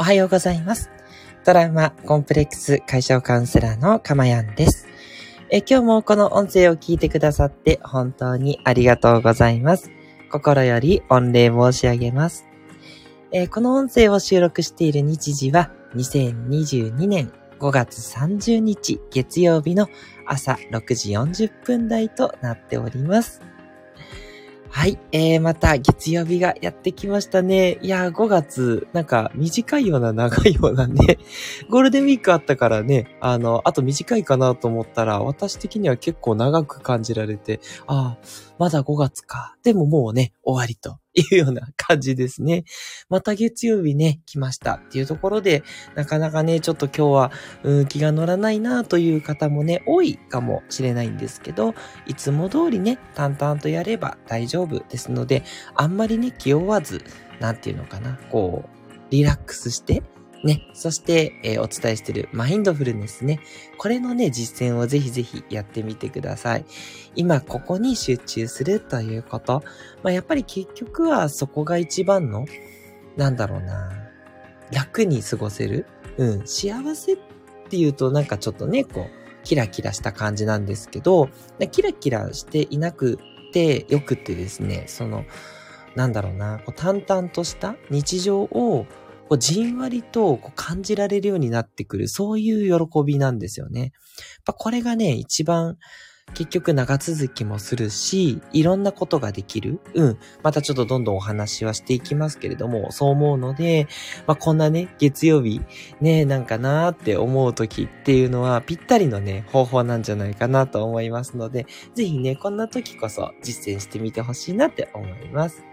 おはようございます。トラウマコンプレックス解消カウンセラーのかまやんです。え今日もこの音声を聞いてくださって本当にありがとうございます。心より御礼申し上げます。えこの音声を収録している日時は2022年5月30日月曜日の朝6時40分台となっております。はい。えー、また月曜日がやってきましたね。いやー、5月、なんか短いような長いようなね。ゴールデンウィークあったからね、あの、あと短いかなと思ったら、私的には結構長く感じられて、ああ、まだ5月か。でももうね、終わりとっていうような感じですね。また月曜日ね、来ましたっていうところで、なかなかね、ちょっと今日は、うん、気が乗らないなという方もね、多いかもしれないんですけど、いつも通りね、淡々とやれば大丈夫ですので、あんまりね、気負わず、なんていうのかな、こう、リラックスして、ね、そして、えー、お伝えしているマインドフルネスね。これのね、実践をぜひぜひやってみてください。今ここに集中するということ。まあ、やっぱり結局はそこが一番の、なんだろうな、楽に過ごせる。うん、幸せっていうとなんかちょっとね、こう、キラキラした感じなんですけど、キラキラしていなくてよくてですね、その、なんだろうな、こう淡々とした日常をこうじんわりとこう感じられるようになってくる、そういう喜びなんですよね。やっぱこれがね、一番結局長続きもするし、いろんなことができる。うん。またちょっとどんどんお話はしていきますけれども、そう思うので、まあ、こんなね、月曜日、ね、なんかなーって思う時っていうのは、ぴったりのね、方法なんじゃないかなと思いますので、ぜひね、こんな時こそ実践してみてほしいなって思います。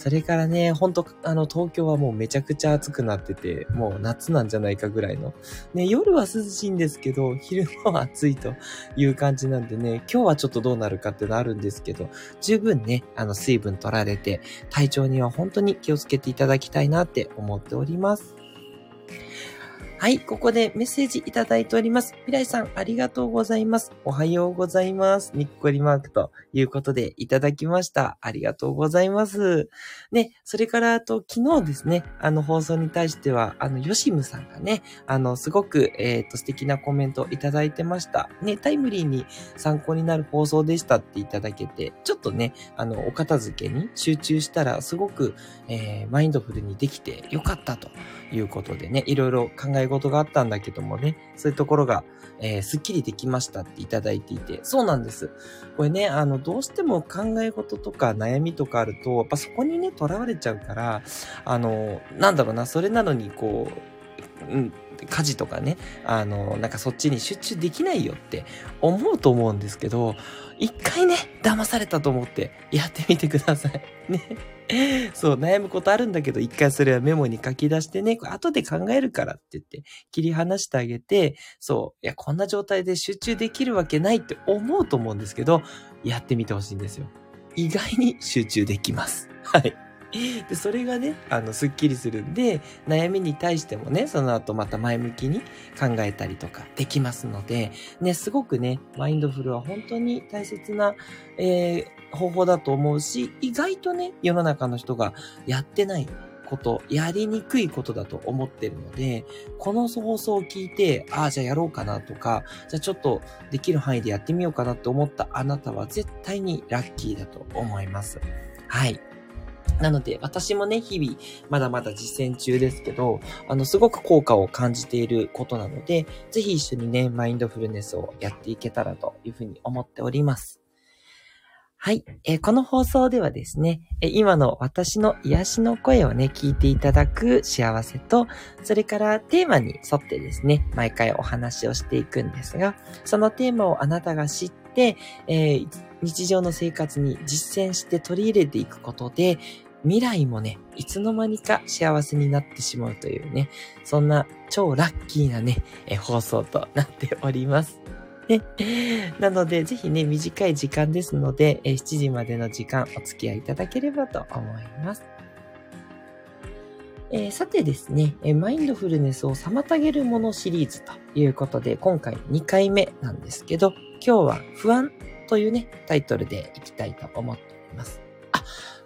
それからね、ほんと、あの、東京はもうめちゃくちゃ暑くなってて、もう夏なんじゃないかぐらいの。ね、夜は涼しいんですけど、昼間は暑いという感じなんでね、今日はちょっとどうなるかってのあるんですけど、十分ね、あの、水分取られて、体調には本当に気をつけていただきたいなって思っております。はい、ここでメッセージいただいております。未来さん、ありがとうございます。おはようございます。にっこりマークということでいただきました。ありがとうございます。ね、それから、あと、昨日ですね、あの、放送に対しては、あの、ヨシムさんがね、あの、すごく、えっ、ー、と、素敵なコメントいただいてました。ね、タイムリーに参考になる放送でしたっていただけて、ちょっとね、あの、お片付けに集中したら、すごく、えー、マインドフルにできてよかったということでね、いろいろ考え事があったんだけどもね、そういうところが、えー、すっきりできましたっていただいていて、そうなんです。これね、あの、どうしても考え事とか悩みとかあると、やっぱそこにね、囚われちゃうから、あの、なんだろうな、それなのにこう、うん、家事とかね、あの、なんかそっちに集中できないよって思うと思うんですけど、一回ね、騙されたと思ってやってみてください。ね。そう、悩むことあるんだけど、一回それはメモに書き出してね、後で考えるからって言って、切り離してあげて、そう、いや、こんな状態で集中できるわけないって思うと思うんですけど、やってみてほしいんですよ。意外に集中できます。はい。で、それがね、あの、スッキリするんで、悩みに対してもね、その後また前向きに考えたりとかできますので、ね、すごくね、マインドフルは本当に大切な、えー、方法だと思うし、意外とね、世の中の人がやってないこと、やりにくいことだと思ってるので、この放送を聞いて、ああ、じゃあやろうかなとか、じゃあちょっとできる範囲でやってみようかなって思ったあなたは絶対にラッキーだと思います。はい。なので、私もね、日々、まだまだ実践中ですけど、あの、すごく効果を感じていることなので、ぜひ一緒にね、マインドフルネスをやっていけたらというふうに思っております。はい。えー、この放送ではですね、え、今の私の癒しの声をね、聞いていただく幸せと、それからテーマに沿ってですね、毎回お話をしていくんですが、そのテーマをあなたが知って、えー、日常の生活に実践して取り入れていくことで、未来もね、いつの間にか幸せになってしまうというね、そんな超ラッキーなね、え放送となっております。ね、なので、ぜひね、短い時間ですので、え7時までの時間お付き合いいただければと思います。えー、さてですね、えマインドフルネスを妨げるものシリーズということで、今回2回目なんですけど、今日は不安というね、タイトルでいきたいと思っております。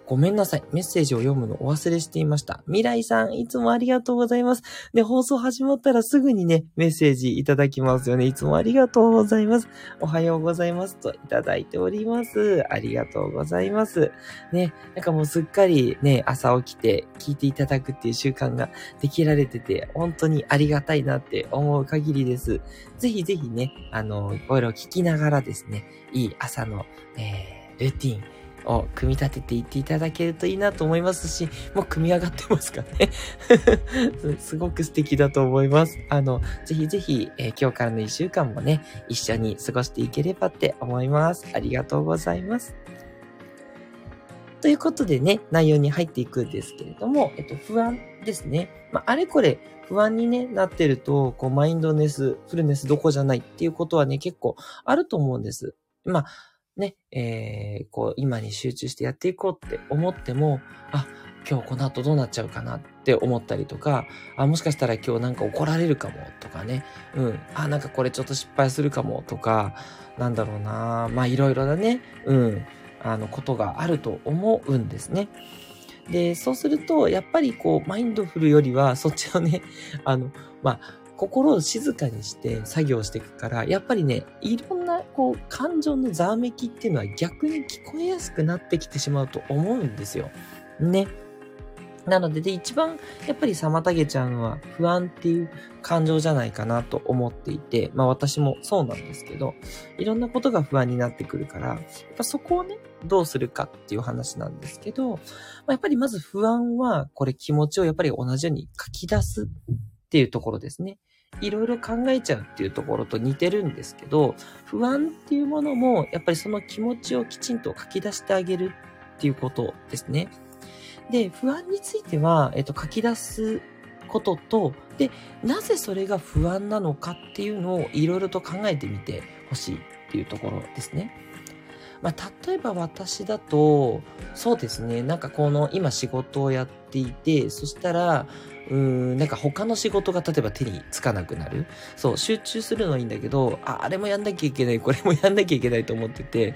ごめんなさい。メッセージを読むのお忘れしていました。未来さん、いつもありがとうございます。で、放送始まったらすぐにね、メッセージいただきますよね。いつもありがとうございます。おはようございますといただいております。ありがとうございます。ね、なんかもうすっかりね、朝起きて聞いていただくっていう習慣ができられてて、本当にありがたいなって思う限りです。ぜひぜひね、あの、いろいろ聞きながらですね、いい朝の、えー、ルーティン、を組み立てていっていただけるといいなと思いますし、もう組み上がってますかね すごく素敵だと思います。あの、ぜひぜひ、えー、今日からの一週間もね、一緒に過ごしていければって思います。ありがとうございます。ということでね、内容に入っていくんですけれども、えっと、不安ですね。まあ、あれこれ不安に、ね、なってると、こう、マインドネス、フルネスどこじゃないっていうことはね、結構あると思うんです。まあ、ね、えー、こう、今に集中してやっていこうって思っても、あ、今日この後どうなっちゃうかなって思ったりとか、あ、もしかしたら今日なんか怒られるかもとかね、うん、あ、なんかこれちょっと失敗するかもとか、なんだろうな、まあいろいろなね、うん、あの、ことがあると思うんですね。で、そうすると、やっぱりこう、マインドフルよりは、そっちをね、あの、まあ、心を静かにして作業していくから、やっぱりね、いろんな、こう、感情のざわめきっていうのは逆に聞こえやすくなってきてしまうと思うんですよ。ね。なので、で、一番、やっぱり妨げちゃうのは不安っていう感情じゃないかなと思っていて、まあ私もそうなんですけど、いろんなことが不安になってくるから、やっぱそこをね、どうするかっていう話なんですけど、まあ、やっぱりまず不安は、これ気持ちをやっぱり同じように書き出すっていうところですね。いろいろ考えちゃうっていうところと似てるんですけど、不安っていうものも、やっぱりその気持ちをきちんと書き出してあげるっていうことですね。で、不安については、えっと、書き出すことと、で、なぜそれが不安なのかっていうのをいろいろと考えてみてほしいっていうところですね。まあ、例えば私だと、そうですね、なんかこの今仕事をやっていて、そしたら、うーん、なんか他の仕事が例えば手につかなくなる。そう、集中するのはいいんだけど、あ、あれもやんなきゃいけない、これもやんなきゃいけないと思ってて、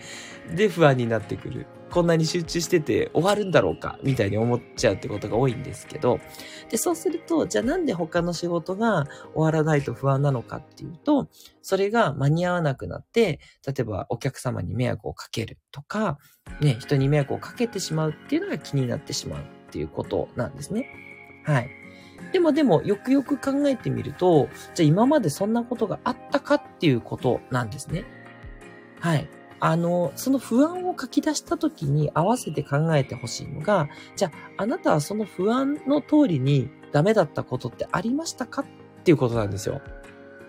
で、不安になってくる。こんなに集中してて終わるんだろうか？みたいに思っちゃうってことが多いんですけど、で、そうすると、じゃあなんで他の仕事が終わらないと不安なのかっていうと、それが間に合わなくなって、例えばお客様に迷惑をかけるとか、ね、人に迷惑をかけてしまうっていうのが気になってしまうっていうことなんですね。はい。でもでも、よくよく考えてみると、じゃあ今までそんなことがあったかっていうことなんですね。はい。あの、その不安を書き出した時に合わせて考えてほしいのが、じゃあ、あなたはその不安の通りにダメだったことってありましたかっていうことなんですよ。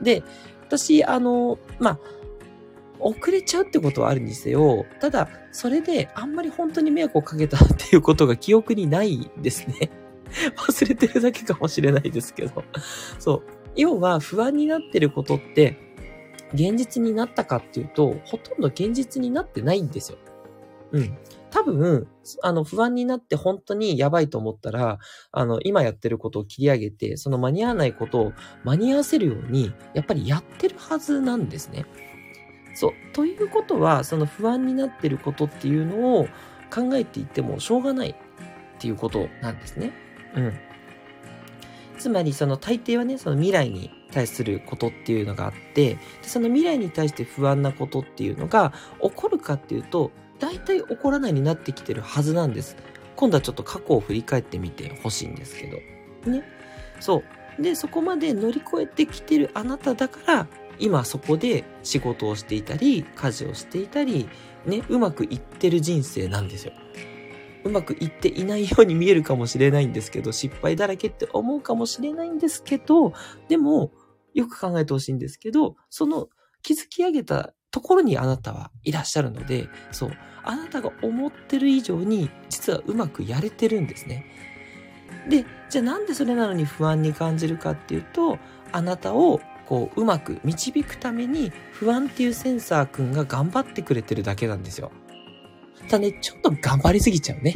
で、私、あの、まあ、遅れちゃうってことはあるにせよ、ただ、それであんまり本当に迷惑をかけたっていうことが記憶にないですね。忘れてるだけかもしれないですけど。そう。要は不安になってることって、現実になったかっていうと、ほとんど現実になってないんですよ。うん。多分、あの、不安になって本当にやばいと思ったら、あの、今やってることを切り上げて、その間に合わないことを間に合わせるように、やっぱりやってるはずなんですね。そう。ということは、その不安になってることっていうのを考えていってもしょうがないっていうことなんですね。うん。つまりその大抵はね、その未来に対することっていうのがあって、でその未来に対して不安なことっていうのが起こるかっていうと、大体起こらないになってきてるはずなんです。今度はちょっと過去を振り返ってみてほしいんですけど。ね。そう。で、そこまで乗り越えてきてるあなただから、今そこで仕事をしていたり、家事をしていたり、ね、うまくいってる人生なんですよ。うまくいっていないように見えるかもしれないんですけど、失敗だらけって思うかもしれないんですけど、でも、よく考えてほしいんですけど、その築き上げたところにあなたはいらっしゃるので、そう、あなたが思ってる以上に、実はうまくやれてるんですね。で、じゃあなんでそれなのに不安に感じるかっていうと、あなたをこう、うまく導くために不安っていうセンサーくんが頑張ってくれてるだけなんですよ。たね、ちょっと頑張りすぎちゃうね。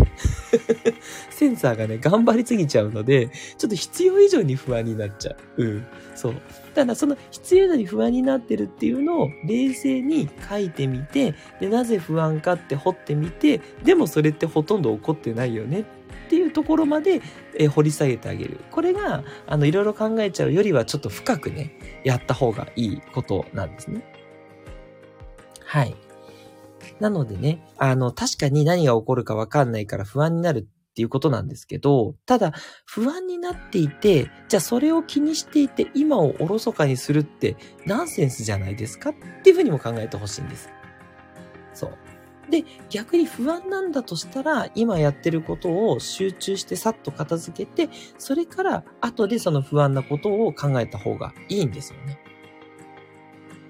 センサーがね、頑張りすぎちゃうので、ちょっと必要以上に不安になっちゃう。うん。そう。ただ、その必要以上に不安になってるっていうのを冷静に書いてみて、で、なぜ不安かって掘ってみて、でもそれってほとんど起こってないよねっていうところまで、え掘り下げてあげる。これが、あの、いろいろ考えちゃうよりはちょっと深くね、やった方がいいことなんですね。はい。なのでね、あの、確かに何が起こるかわかんないから不安になるっていうことなんですけど、ただ、不安になっていて、じゃあそれを気にしていて今をおろそかにするってナンセンスじゃないですか？っていうふうにも考えてほしいんです。そう。で、逆に不安なんだとしたら、今やってることを集中してさっと片付けて、それから後でその不安なことを考えた方がいいんですよね。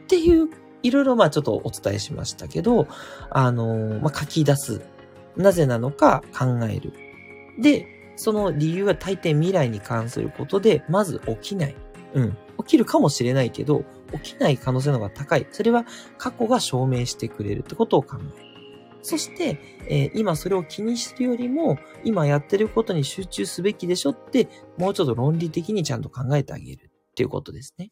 っていう、いろいろまあちょっとお伝えしましたけど、あのまあ書き出す。なぜなのか考える。で、その理由は大抵未来に関することで、まず起きない。うん。起きるかもしれないけど、起きない可能性の方が高い。それは過去が証明してくれるってことを考える。そして、えー、今それを気にするよりも、今やってることに集中すべきでしょって、もうちょっと論理的にちゃんと考えてあげるっていうことですね。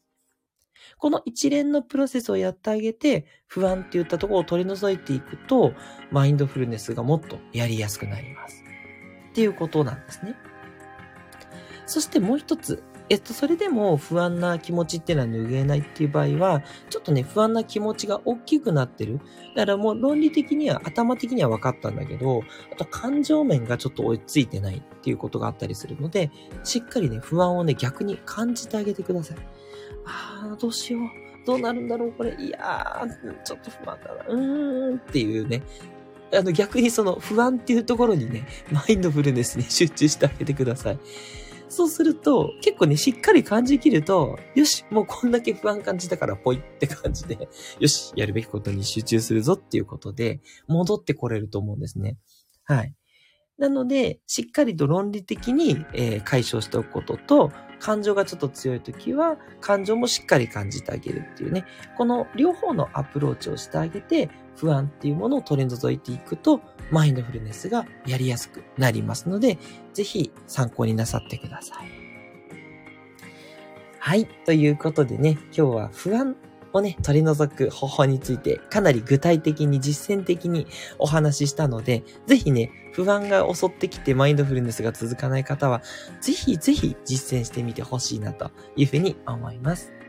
この一連のプロセスをやってあげて、不安って言ったところを取り除いていくと、マインドフルネスがもっとやりやすくなります。っていうことなんですね。そしてもう一つ、えっと、それでも不安な気持ちっていうのは拭えないっていう場合は、ちょっとね、不安な気持ちが大きくなってる。だからもう論理的には、頭的には分かったんだけど、あと感情面がちょっと追いついてないっていうことがあったりするので、しっかりね、不安をね、逆に感じてあげてください。ああ、どうしよう。どうなるんだろうこれ。いやー、ちょっと不安だな。うーんっていうね。あの逆にその不安っていうところにね、マインドフルネスに 集中してあげてください。そうすると、結構ね、しっかり感じきると、よし、もうこんだけ不安感じたからポイって感じで、よし、やるべきことに集中するぞっていうことで、戻ってこれると思うんですね。はい。なので、しっかりと論理的に、えー、解消しておくことと、感情がちょっと強い時は、感情もしっかり感じてあげるっていうね、この両方のアプローチをしてあげて、不安っていうものを取り除いていくと、マインドフルネスがやりやすくなりますので、ぜひ参考になさってください。はい。ということでね、今日は不安をね、取り除く方法についてかなり具体的に実践的にお話ししたので、ぜひね、不安が襲ってきてマインドフルネスが続かない方は、ぜひぜひ実践してみてほしいなというふうに思います。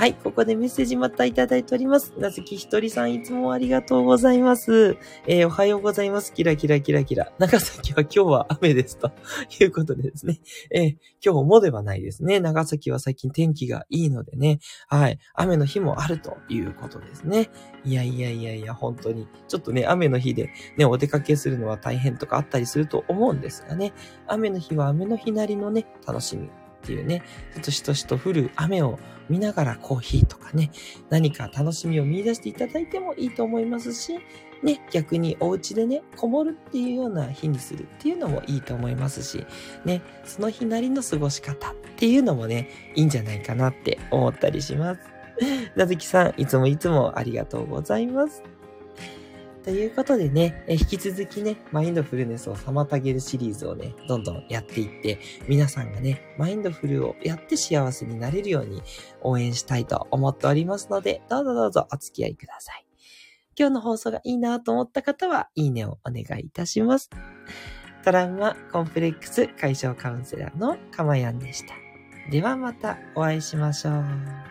はい、ここでメッセージまたいただいております。なずきひとりさんいつもありがとうございます。えー、おはようございます。キラキラキラキラ。長崎は今日は雨です。と いうことでですね。えー、今日もではないですね。長崎は最近天気がいいのでね。はい。雨の日もあるということですね。いやいやいやいや、本当に。ちょっとね、雨の日でね、お出かけするのは大変とかあったりすると思うんですがね。雨の日は雨の日なりのね、楽しみっていうね、としとしと降る雨を見ながらコーヒーとかね、何か楽しみを見出していただいてもいいと思いますし、ね、逆にお家でね、こもるっていうような日にするっていうのもいいと思いますし、ね、その日なりの過ごし方っていうのもね、いいんじゃないかなって思ったりします。なずきさん、いつもいつもありがとうございます。ということでね、え引き続きね、マインドフルネスを妨げるシリーズをね、どんどんやっていって、皆さんがね、マインドフルをやって幸せになれるように応援したいと思っておりますので、どうぞどうぞお付き合いください。今日の放送がいいなと思った方は、いいねをお願いいたします。トラウマコンプレックス解消カウンセラーのかまやんでした。ではまたお会いしましょう。